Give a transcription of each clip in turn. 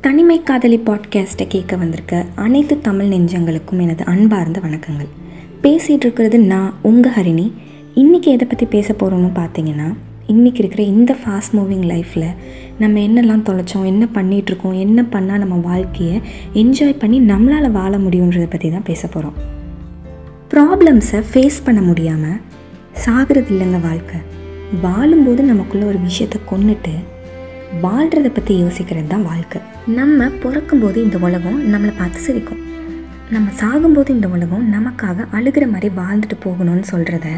தனிமை காதலி பாட்காஸ்ட்டை கேட்க வந்திருக்க அனைத்து தமிழ் நெஞ்சங்களுக்கும் எனது அன்பார்ந்த வணக்கங்கள். பேசிகிட்டு இருக்கிறது நான் உங்கள் ஹரிணி. இன்றைக்கி எதை பற்றி பேச போகிறோம்னு பார்த்தீங்கன்னா இன்றைக்கி இருக்கிற இந்த ஃபாஸ்ட் மூவிங் லைஃப்பில் நம்ம என்னெல்லாம் தொலைச்சோம் என்ன பண்ணிகிட்ருக்கோம் என்ன பண்ணால் நம்ம வாழ்க்கையை என்ஜாய் பண்ணி நம்மளால் வாழ முடியுன்றதை பற்றி தான் பேச போகிறோம் ப்ராப்ளம்ஸை ஃபேஸ் பண்ண முடியாமல் சாகிறது இல்லைங்க வாழ்க்கை. வாழும்போது நமக்குள்ள ஒரு விஷயத்தை கொண்டுட்டு வாழ்கிறத பற்றி யோசிக்கிறது தான் வாழ்க்கை. நம்ம பிறக்கும்போது இந்த உலகம் நம்மளை பார்த்து சிரிக்கும். நம்ம சாகும்போது இந்த உலகம் நமக்காக அழுகிற மாதிரி வாழ்ந்துட்டு போகணும்னு சொல்கிறத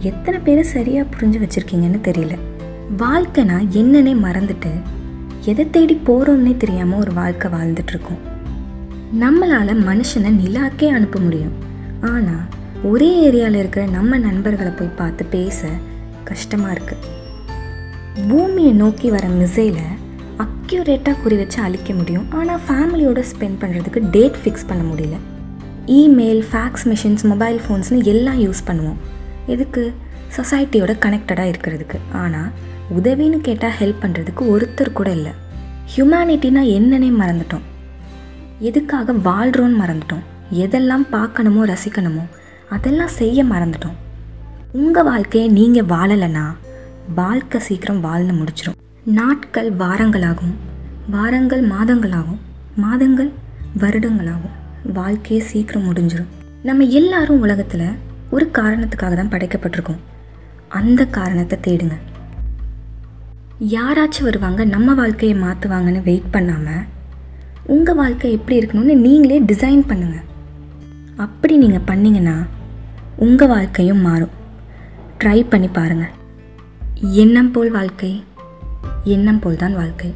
எத்தனை பேர் சரியாக புரிஞ்சு வச்சுருக்கீங்கன்னு தெரியல. வாழ்க்கைனா என்னன்னே மறந்துட்டு எதை தேடி போகிறோம்னே தெரியாமல் ஒரு வாழ்க்கை வாழ்ந்துட்டுருக்கோம். நம்மளால் மனுஷனை நிலாக்கே அனுப்ப முடியும். ஆனால் ஒரே ஏரியாவில் இருக்கிற நம்ம நண்பர்களை போய் பார்த்து பேச கஷ்டமாக இருக்குது பூமியை நோக்கி வர மிசைலை அக்யூரேட்டாக குறி வச்சு அழிக்க முடியும். ஆனால் ஃபேமிலியோட ஸ்பெண்ட் பண்ணுறதுக்கு டேட் ஃபிக்ஸ் பண்ண முடியல. இமெயில் ஃபேக்ஸ் மிஷின்ஸ் மொபைல் ஃபோன்ஸ்னு எல்லாம் யூஸ் பண்ணுவோம். எதுக்கு? சொசைட்டியோட கனெக்டடாக இருக்கிறதுக்கு. ஆனால் உதவின்னு கேட்டால் ஹெல்ப் பண்ணுறதுக்கு ஒருத்தர் கூட இல்லை. ஹியூமனிட்டினா என்னன்னே மறந்துட்டோம். எதுக்காக வாழ்கிறோன்னு மறந்துட்டோம். எதெல்லாம் பார்க்கணுமோ ரசிக்கணுமோ அதெல்லாம் செய்ய மறந்துட்டோம். உங்கள் வாழ்க்கையை நீங்கள் வாழலைன்னா வாழ்க்கை சீக்கிரம் வாழ்ந்து முடிச்சிடும் நாட்கள் வாரங்களாகும். வாரங்கள் மாதங்களாகும். மாதங்கள் வருடங்களாகும். வாழ்க்கையே சீக்கிரம் முடிஞ்சிடும் நம்ம எல்லாரும் உலகத்தில் ஒரு காரணத்துக்காக தான் படைக்கப்பட்டிருக்கோம். அந்த காரணத்தை தேடுங்க. யாராச்சும் வருவாங்க நம்ம வாழ்க்கையை மாற்றுவாங்கன்னு வெயிட் பண்ணாமல் உங்கள் வாழ்க்கை எப்படி இருக்கணும்னு நீங்களே டிசைன் பண்ணுங்கள் அப்படி நீங்கள் பண்ணிங்கன்னா உங்கள் வாழ்க்கையும் மாறும். ட்ரை பண்ணி பாருங்கள் எண்ணம் போல் வாழ்க்கை எண்ணம் போல் தான் வாழ்க்கை.